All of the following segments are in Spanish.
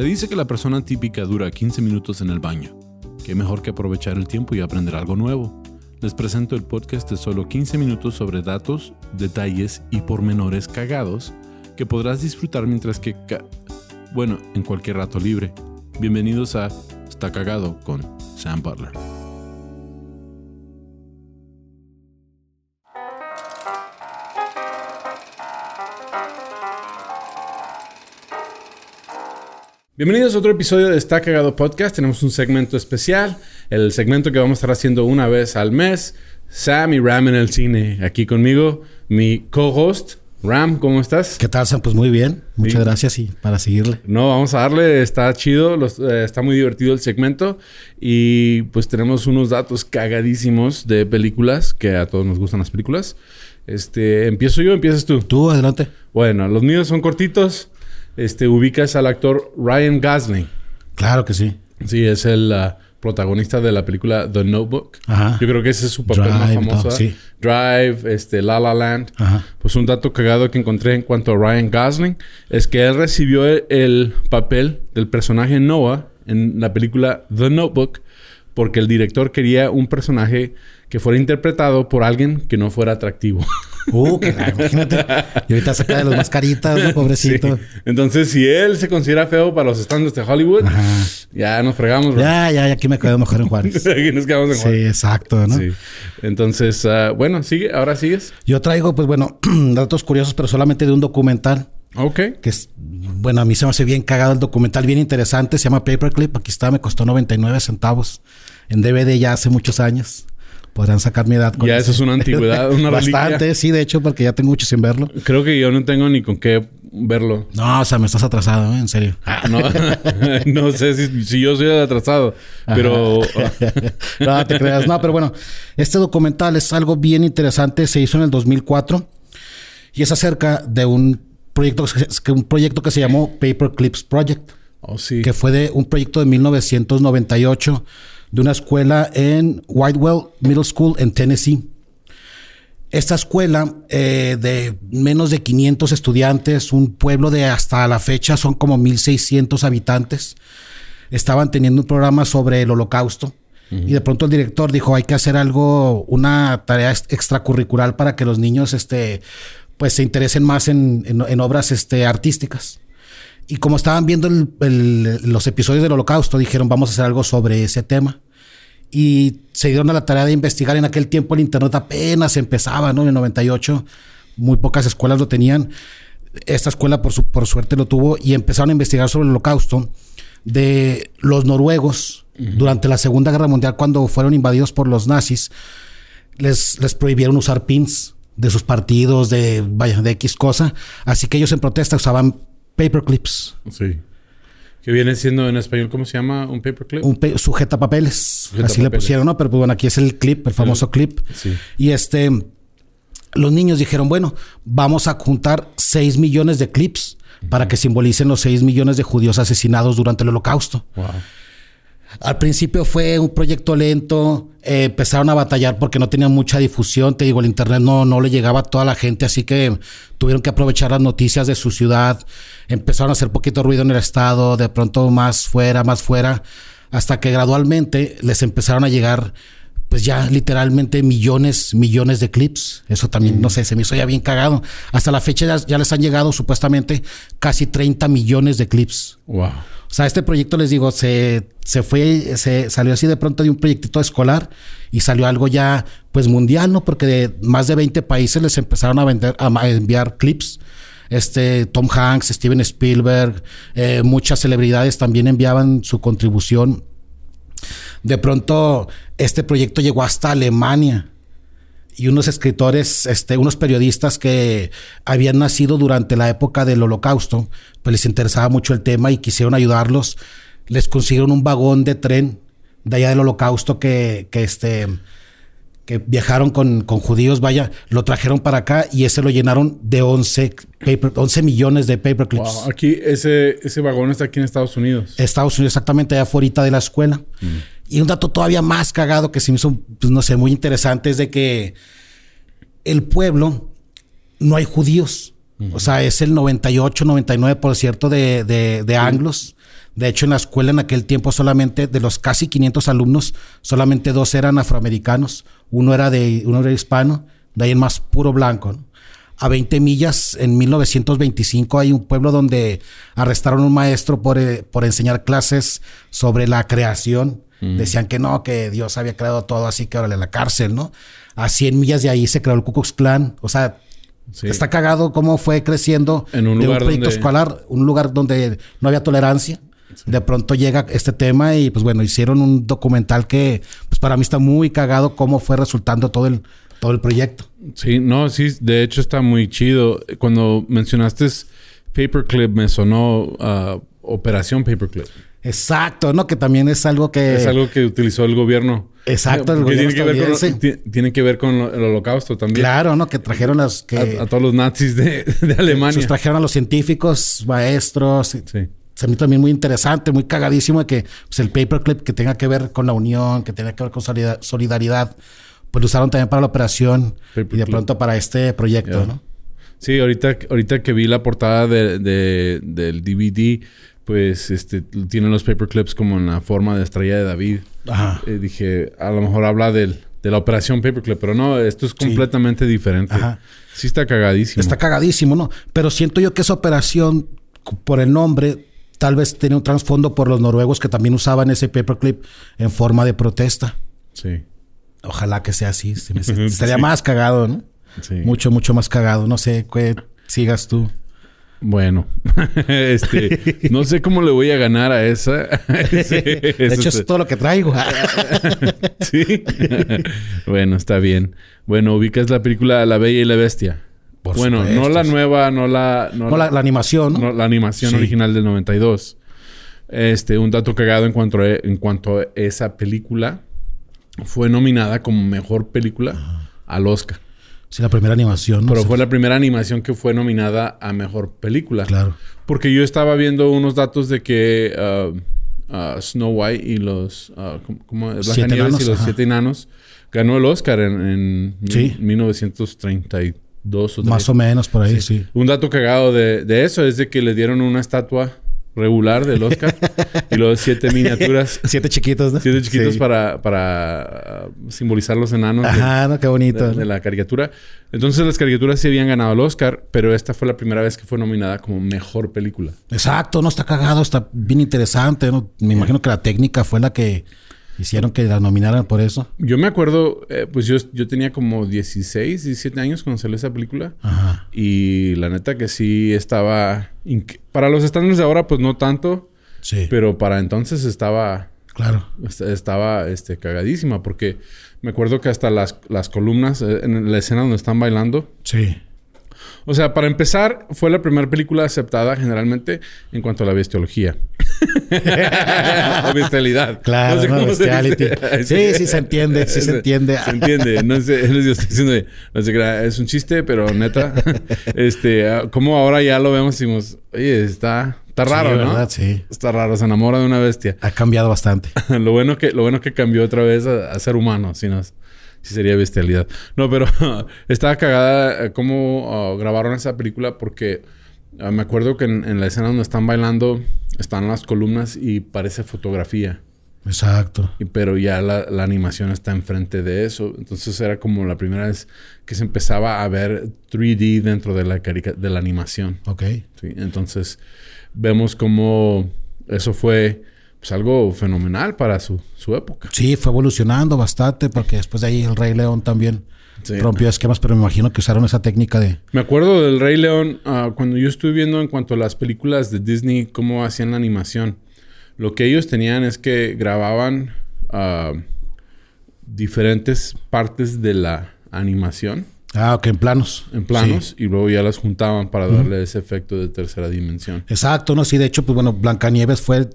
Se dice que la persona típica dura 15 minutos en el baño. Qué mejor que aprovechar el tiempo y aprender algo nuevo. Les presento el podcast de solo 15 minutos sobre datos, detalles y pormenores cagados que podrás disfrutar mientras que... bueno, en cualquier rato libre. Bienvenidos a Está Cagado con Sam Butler. Bienvenidos a otro episodio de Está Cagado Podcast. Tenemos un segmento especial, el segmento que vamos a estar haciendo una vez al mes. Sam y Ram en el cine. Aquí conmigo, mi co-host, Ram, ¿cómo estás? ¿Qué tal, Sam? Pues muy bien. Muchas gracias y para seguirle. No, vamos a darle. Está chido, eh, está muy divertido el segmento. Y pues tenemos unos datos cagadísimos de películas, que a todos nos gustan las películas. Este, ¿empiezo yo o empiezas tú? Tú, adelante. Bueno, los míos son cortitos este, ubicas al actor Ryan Gosling. Claro que sí. Sí, es el uh, protagonista de la película The Notebook. Ajá. Yo creo que ese es su papel más famoso. sí. Drive, este, La La Land. Ajá. Pues un dato cagado que encontré en cuanto a Ryan Gosling es que él recibió el, papel del personaje Noah en la película The Notebook porque el director quería un personaje que fuera interpretado por alguien que no fuera atractivo. Uh, que imagínate. Y ahorita saca de las mascaritas, ¿no? Pobrecito. Entonces, si él se considera feo para los estándares de Hollywood, ya nos fregamos, Ya, ya, ya aquí me quedo mejor en Juárez. aquí nos quedamos en Juárez. Sí, exacto, ¿no? Sí. Entonces, uh, bueno, sigue, ahora sigues. Yo traigo, pues bueno, datos curiosos, pero solamente de un documental. Ok. Que es, bueno, a mí se me hace bien cagado el documental, bien interesante. Se llama Paperclip. Aquí está, me costó 99 centavos. En DVD ya hace muchos años podrán sacar mi edad. Con ya, eso es una antigüedad, una Bastante, sí, de hecho, porque ya tengo mucho sin verlo. Creo que yo no tengo ni con qué verlo. No, o sea, me estás atrasado, ¿eh? en serio. Ah, no, no sé si, yo soy atrasado, pero... no, te creas. No, pero bueno, este documental es algo bien interesante. Se hizo en el 2004 y es acerca de un proyecto, un proyecto que se llamó Paperclips Project. Oh, sí. Que fue de un proyecto de 1998 de una escuela en Whitewell Middle School en Tennessee. Esta escuela eh, de menos de 500 estudiantes, un pueblo de hasta la fecha son como 1.600 habitantes, estaban teniendo un programa sobre el holocausto. Y de pronto el director dijo, hay que hacer algo, una tarea extracurricular para que los niños este, pues, se interesen más en, en, obras este, artísticas. Y como estaban viendo los episodios del holocausto, dijeron, vamos a hacer algo sobre ese tema. Y se dieron a la tarea de investigar. En aquel tiempo el Internet apenas empezaba, ¿no? En el 98, muy pocas escuelas lo tenían. Esta escuela, por, su, por suerte, lo tuvo y empezaron a investigar sobre el holocausto de los noruegos durante la Segunda Guerra Mundial, cuando fueron invadidos por los nazis. Les, les prohibieron usar pins de sus partidos, de, vaya, de X cosa. Así que ellos en protesta usaban paperclips. Sí. Que viene siendo en español, ¿cómo se llama? ¿Un paperclip? Un sujeta papeles. Así le pusieron, ¿no? Pero pues, bueno, aquí es el clip, el famoso clip. Sí. Y este, los niños dijeron, bueno, vamos a juntar 6 millones de clips para que simbolicen los 6 millones de judíos asesinados durante el holocausto. Wow. Al principio fue un proyecto lento, eh, empezaron a batallar porque no tenían mucha difusión, te digo, el internet no, no le llegaba a toda la gente, así que tuvieron que aprovechar las noticias de su ciudad, empezaron a hacer poquito ruido en el estado, de pronto más fuera, más fuera, hasta que gradualmente les empezaron a llegar pues ya literalmente millones, millones de clips. Eso también, no sé, se me hizo ya bien cagado. Hasta la fecha ya, les han llegado supuestamente casi 30 millones de clips. Wow. O sea, este proyecto, les digo, se, se fue, se salió así de pronto de un proyectito escolar y salió algo ya, pues mundial, ¿no? Porque de más de 20 países les empezaron a vender, a enviar clips. Este, Tom Hanks, Steven Spielberg, eh, muchas celebridades también enviaban su contribución. De pronto, este proyecto llegó hasta Alemania y unos escritores, este, unos periodistas que habían nacido durante la época del holocausto, pues les interesaba mucho el tema y quisieron ayudarlos. Les consiguieron un vagón de tren de allá del holocausto que, que este, que viajaron con, con, judíos, vaya, lo trajeron para acá y ese lo llenaron de 11, paper, 11 millones de paperclips. Aquí, ese, ese vagón está aquí en Estados Unidos. Estados Unidos, exactamente, allá afuera de la escuela. Mm. Y un dato todavía más cagado que se me hizo, pues no sé, muy interesante es de que el pueblo no hay judíos. O sea, es el 98, 99% de, de, de anglos, De hecho, en la escuela en aquel tiempo solamente de los casi 500 alumnos, solamente dos eran afroamericanos. Uno era de uno era hispano, de ahí el más puro blanco. A 20 millas, en 1925, hay un pueblo donde arrestaron a un maestro por, eh, por enseñar clases sobre la creación. Mm. Decían que no, que Dios había creado todo, así que órale, la cárcel, ¿no? A 100 millas de ahí se creó el Ku Klux Klan. O sea, está cagado cómo fue creciendo en un lugar proyecto escolar, un lugar donde no había tolerancia. De pronto llega este tema y pues bueno, hicieron un documental que pues para mí está muy cagado cómo fue resultando todo el, todo el proyecto. Sí, no, sí, de hecho está muy chido. Cuando mencionaste Paperclip me sonó uh, Operación Paperclip. Exacto, ¿no? Que también es algo que... Es algo que utilizó el gobierno. Exacto, el gobierno tiene que, ver con, tiene que ver con el holocausto también. Claro, ¿no? Que trajeron las... Que, a, todos los nazis de, de Alemania. Pues, trajeron a los científicos, maestros. Sí se me también muy interesante, muy cagadísimo de que pues, el paperclip que tenga que ver con la unión, que tenga que ver con solidaridad, pues lo usaron también para la operación y de pronto para este proyecto, ¿no? Sí, ahorita, ahorita que vi la portada de, del DVD, pues este tienen los paperclips como en la forma de estrella de David. Ajá. Eh, dije, a lo mejor habla del, de la operación paperclip, pero no, esto es completamente diferente. Ajá. Sí está cagadísimo. Está cagadísimo, ¿no? Pero siento yo que esa operación, por el nombre, tal vez tiene un trasfondo por los noruegos que también usaban ese paperclip en forma de protesta. Sí. Ojalá que sea así. Estaría más cagado, ¿no? Sí. Mucho, mucho más cagado. No sé, ¿qué sigas tú? Bueno, este, no sé cómo le voy a ganar a esa. de hecho, es todo lo que traigo. sí. bueno, está bien. Bueno, ubicas la película La Bella y la Bestia bueno, no la nueva, no la... No, la, animación, ¿no? la animación original del 92. Este, un dato cagado en cuanto a, en cuanto a esa película. Fue nominada como mejor película al Oscar. Sí, la primera animación. Pero fue la primera animación que fue nominada a mejor película. Claro. Porque yo estaba viendo unos datos de que uh, uh, Snow White y los... Uh, ¿cómo, y los siete enanos ganó el Oscar en, en sí. 1932 dos o tres. Más o menos por ahí, sí. Un dato cagado de, de, eso es de que le dieron una estatua regular del Oscar y luego siete miniaturas. siete chiquitos, ¿no? Siete chiquitos para, para uh, simbolizar los enanos. Ajá, no, qué bonito. De, la caricatura. Entonces las caricaturas sí habían ganado el Oscar, pero esta fue la primera vez que fue nominada como mejor película. Exacto, no está cagado, está bien interesante. ¿no? Me imagino que la técnica fue la que Hicieron que la nominaran por eso. Yo me acuerdo, eh, pues yo, yo tenía como 16, 17 años cuando salió esa película. Ajá. Y la neta que sí estaba... Para los estándares de ahora, pues no tanto. Sí. Pero para entonces estaba... Claro. Estaba este, cagadísima porque me acuerdo que hasta las, las columnas eh, en la escena donde están bailando. Sí. O sea, para empezar, fue la primera película aceptada generalmente en cuanto a la bestiología. o bestialidad. Claro, no bestiality. sí, sí se entiende, sí se entiende. se entiende. No sé, estoy diciendo, no sé, es un chiste, pero neta, este, ah, como ahora ya lo vemos y decimos, oye, está, está raro, ¿no? ¿verdad? Sí. Está raro, se enamora de una bestia. Ha cambiado bastante. lo bueno que, lo bueno que cambió otra vez a, ser humano, si no sí sería bestialidad. No, pero estaba cagada eh, cómo ah, grabaron esa película porque ah, me acuerdo que en, la escena donde están bailando están las columnas y parece fotografía. Exacto. Y, pero ya la, animación está enfrente de eso. Entonces era como la primera vez que se empezaba a ver 3D dentro de la, de la animación. Ok. entonces vemos cómo eso fue pues algo fenomenal para su, su, época. Sí, fue evolucionando bastante porque después de ahí el Rey León también rompió esquemas, pero me imagino que usaron esa técnica de... Me acuerdo del Rey León ah, cuando yo estuve viendo en cuanto a las películas de Disney, cómo hacían la animación. Lo que ellos tenían es que grababan uh, diferentes partes de la animación. Ah, ok, en planos. En planos. Y luego ya las juntaban para darle ese efecto de tercera dimensión. Exacto, ¿no? Sí, de hecho, pues bueno, Blancanieves fue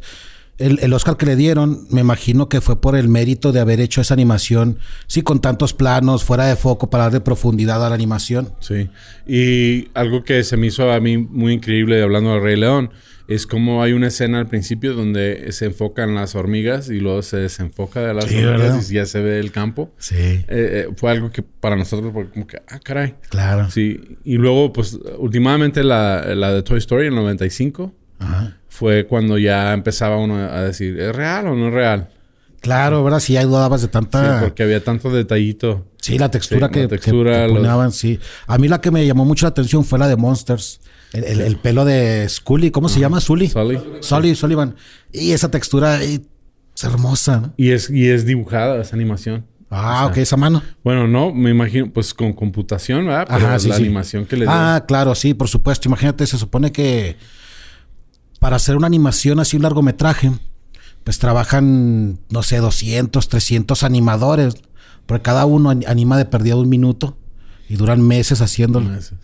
el, Oscar que le dieron, me imagino que fue por el mérito de haber hecho esa animación, sí, con tantos planos, fuera de foco, para darle profundidad a la animación. Sí. Y algo que se me hizo a mí muy increíble hablando del Rey León, es como hay una escena al principio donde se enfocan las hormigas y luego se desenfoca de las hormigas y ya se ve el campo. Sí. Eh, eh, fue algo que para nosotros fue como que, ah, caray. Claro. Sí. Y luego, pues, últimamente la, la de Toy Story, el 95. Ajá fue cuando ya empezaba uno a decir, ¿es real o no es real? Claro, ¿verdad? Sí, ahí dudabas de tanta... Sí, porque había tanto detallito. Sí, la textura que, textura, ponían, sí. A mí la que me llamó mucho la atención fue la de Monsters. El, pelo de Scully, ¿cómo se llama? Sully. Sully. Sully, Sullivan. Y esa textura es hermosa, ¿no? Y es, y es dibujada esa animación. Ah, ok, esa mano. Bueno, no, me imagino, pues con computación, ¿verdad? Pero Ajá, la animación que le Ah, claro, sí, por supuesto. Imagínate, se supone que para hacer una animación así, un largometraje, pues trabajan, no sé, 200, 300 animadores. Porque cada uno anima de perdido un minuto y duran meses haciéndolo. Meses.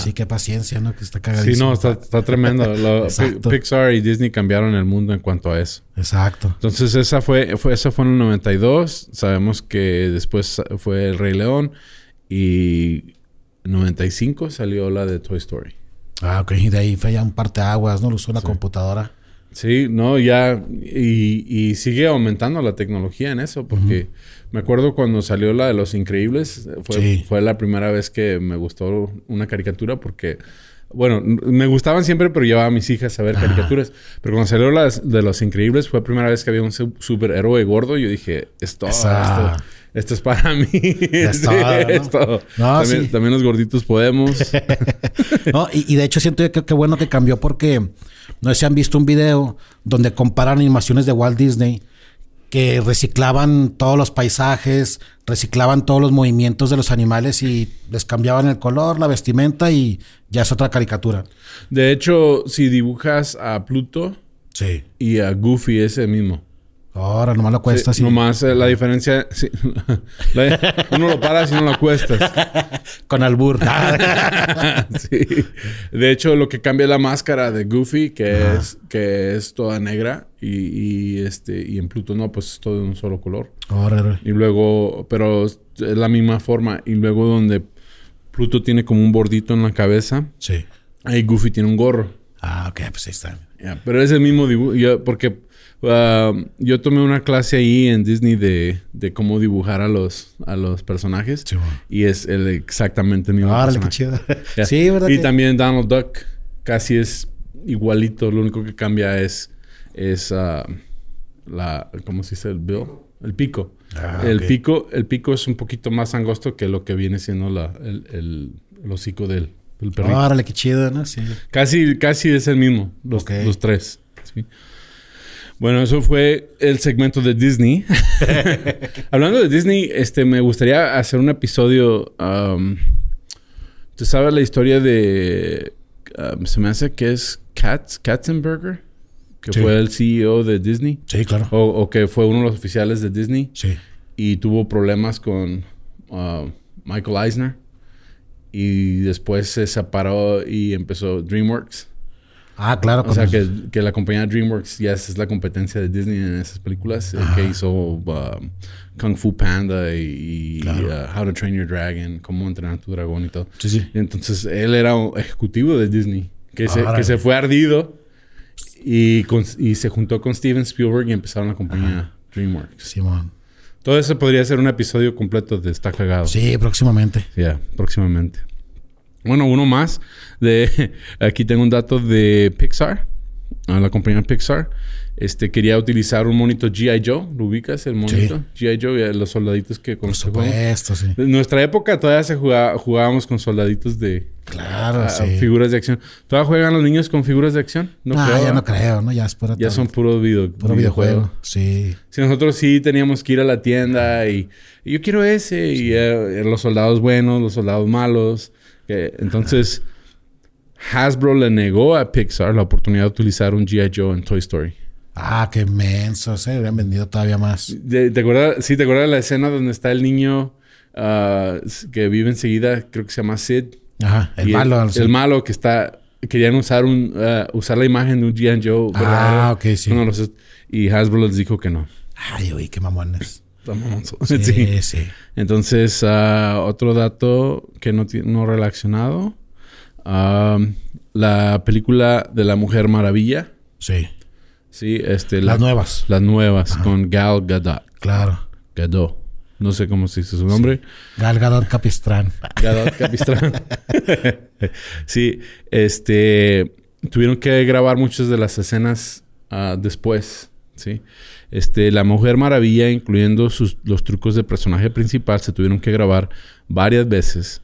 Sí, qué paciencia, ¿no? Que está cagadísimo. Sí, no, está, tremendo. Pixar y Disney cambiaron el mundo en cuanto a eso. Exacto. Entonces, esa fue, fue, esa fue en el 92. Sabemos que después fue El Rey León. Y en 95 salió la de Toy Story. Ah, ok. Y de ahí fue ya un parte de aguas, ¿no? Lo usó la computadora. Sí, no, ya. Y, y, sigue aumentando la tecnología en eso, porque me acuerdo cuando salió la de Los Increíbles, fue, fue la primera vez que me gustó una caricatura, porque. Bueno, me gustaban siempre, pero llevaba a mis hijas a ver caricaturas. Pero cuando salió la de Los Increíbles, fue la primera vez que había un superhéroe gordo. Y yo dije, esto, esto, esto es para mí. esto. también, los gorditos podemos. no, y, de hecho siento que qué bueno que cambió porque no sé si han visto un video donde comparan animaciones de Walt Disney que reciclaban todos los paisajes, reciclaban todos los movimientos de los animales y les cambiaban el color, la vestimenta y ya es otra caricatura. De hecho, si dibujas a Pluto sí. y a Goofy es el mismo. Ahora, nomás lo cuesta sí, Nomás eh, la diferencia... uno lo para si no lo cuestas. Con albur. sí. De hecho, lo que cambia es la máscara de Goofy, que es que es toda negra. Y, este... Y en Pluto no, pues es todo de un solo color. Y luego... Pero es la misma forma. Y luego donde Pluto tiene como un bordito en la cabeza. Sí. Ahí Goofy tiene un gorro. Ah, ok. Pues ahí está. pero es el mismo dibujo. porque Um, yo tomé una clase ahí en Disney de, de cómo dibujar a los, a los personajes. Y es el, exactamente el mismo ah, qué chido. Sí, ¿verdad? Y también Donald Duck casi es igualito. Lo único que cambia es, es uh, la... ¿Cómo se dice? El bill. El pico. Ah, el pico. El pico es un poquito más angosto que lo que viene siendo la, el, el, hocico del, del perrito. Árale, qué chido, ¿no? Sí. Casi, casi es el mismo. Los, los tres. ¿sí? Bueno, eso fue el segmento de Disney. Hablando de Disney, este, me gustaría hacer un episodio. Um, ¿Tú sabes la historia de. Um, se me hace que es Katz, Katzenberger? Que fue el CEO de Disney. Sí, claro. O, que fue uno de los oficiales de Disney. Sí. Y tuvo problemas con uh, Michael Eisner. Y después se separó y empezó DreamWorks. Ah, claro. O sea, que, que, la compañía DreamWorks ya es la competencia de Disney en esas películas. que hizo um, Kung Fu Panda y, uh, How to Train Your Dragon, Cómo entrenar tu dragón y todo. Sí, sí. entonces, él era un ejecutivo de Disney. Que, se, que se fue ardido y, y se juntó con Steven Spielberg y empezaron la compañía DreamWorks. Simón. todo eso podría ser un episodio completo de Está Cagado. Sí, próximamente. Ya, próximamente. Bueno, uno más. De, aquí tengo un dato de Pixar, a la compañía Pixar. Este, quería utilizar un monito G.I. Joe. ¿Lo ubicas el monito? G.I. Joe y los soldaditos que... Por supuesto, sí. En nuestra época todavía se jugaba, jugábamos con soldaditos de... Claro, sí. Figuras de acción. ¿Todavía juegan los niños con figuras de acción? No, ah, ya no creo, ¿no? Ya es pura... Ya son puro, video, puro videojuego. Sí. Sí, nosotros sí teníamos que ir a la tienda y... yo quiero ese. Y eh, los soldados buenos, los soldados malos entonces, Hasbro le negó a Pixar la oportunidad de utilizar un G.I. Joe en Toy Story. Ah, qué menso. Se habrían vendido todavía más. ¿Te, acuerdas? Sí, ¿te acuerdas de la escena donde está el niño ah, que vive enseguida? Creo que se llama Sid. Ajá, el malo. El, malo que está... Querían usar un... Ah, usar la imagen de un G.I. Joe. Ah, ok, sí. y Hasbro les dijo que no. Ay, uy, qué mamones. Sí, sí. Entonces, uh, otro dato que no, no relacionado. La película de la Mujer Maravilla. Sí. Sí, este... Las nuevas. Las nuevas, con Gal Gadot. Claro. Gadot. No sé cómo se dice su nombre. Gal Gadot Capistrán. Gadot Capistrán. sí, este... tuvieron que grabar muchas de las escenas ah, después, ¿sí? Este, la Mujer Maravilla, incluyendo sus, los trucos de personaje principal, se tuvieron que grabar varias veces,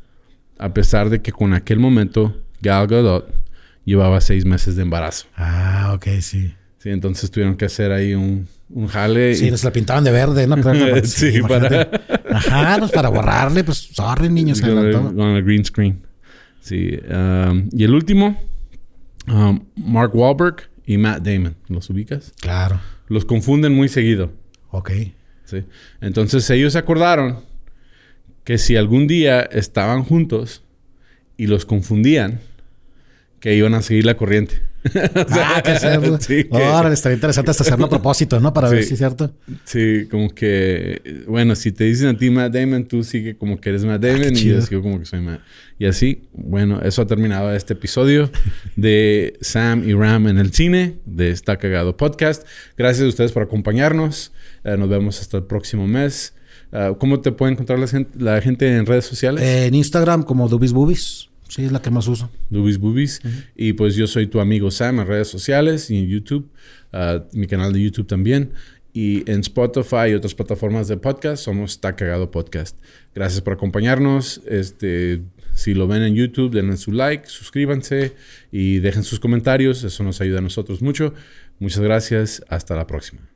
a pesar de que con aquel momento Gal Gadot llevaba seis meses de embarazo. Ah, ok, sí. Sí, entonces tuvieron que hacer ahí un, un jale. Sí, nos la pintaban de verde, ¿no? sí, para... Ajá, pues para borrarle, pues sorry, niños. Con, el, con el green screen. Sí. Um, y el último, um, Mark Wahlberg y Matt Damon. ¿Los ubicas? Claro. Los confunden muy seguido. Ok. Sí. Entonces ellos se acordaron que si algún día estaban juntos y los confundían, que iban a seguir la corriente. ah, que hacerlo. Sí, Ahora está interesante hasta hacerlo a propósito, ¿no? Para ver si es cierto. Sí, como que, bueno, si te dicen a ti Matt Damon, tú sigue como que eres Matt ah, Damon y yo sigo como que soy Matt. Y así, bueno, eso ha terminado este episodio de Sam y Ram en el cine, de Está Cagado Podcast. Gracias a ustedes por acompañarnos. Eh, nos vemos hasta el próximo mes. Eh, ¿Cómo te puede encontrar la gente, la gente en redes sociales? en Instagram como Dubis Boobies. Sí, es la que más uso. Dubis Boobies. Y pues yo soy tu amigo Sam en redes sociales y en YouTube. Uh, mi canal de YouTube también. Y en Spotify y otras plataformas de podcast somos Está Cagado Podcast. Gracias por acompañarnos. Este, si lo ven en YouTube, denle su like, suscríbanse y dejen sus comentarios. Eso nos ayuda a nosotros mucho. Muchas gracias. Hasta la próxima.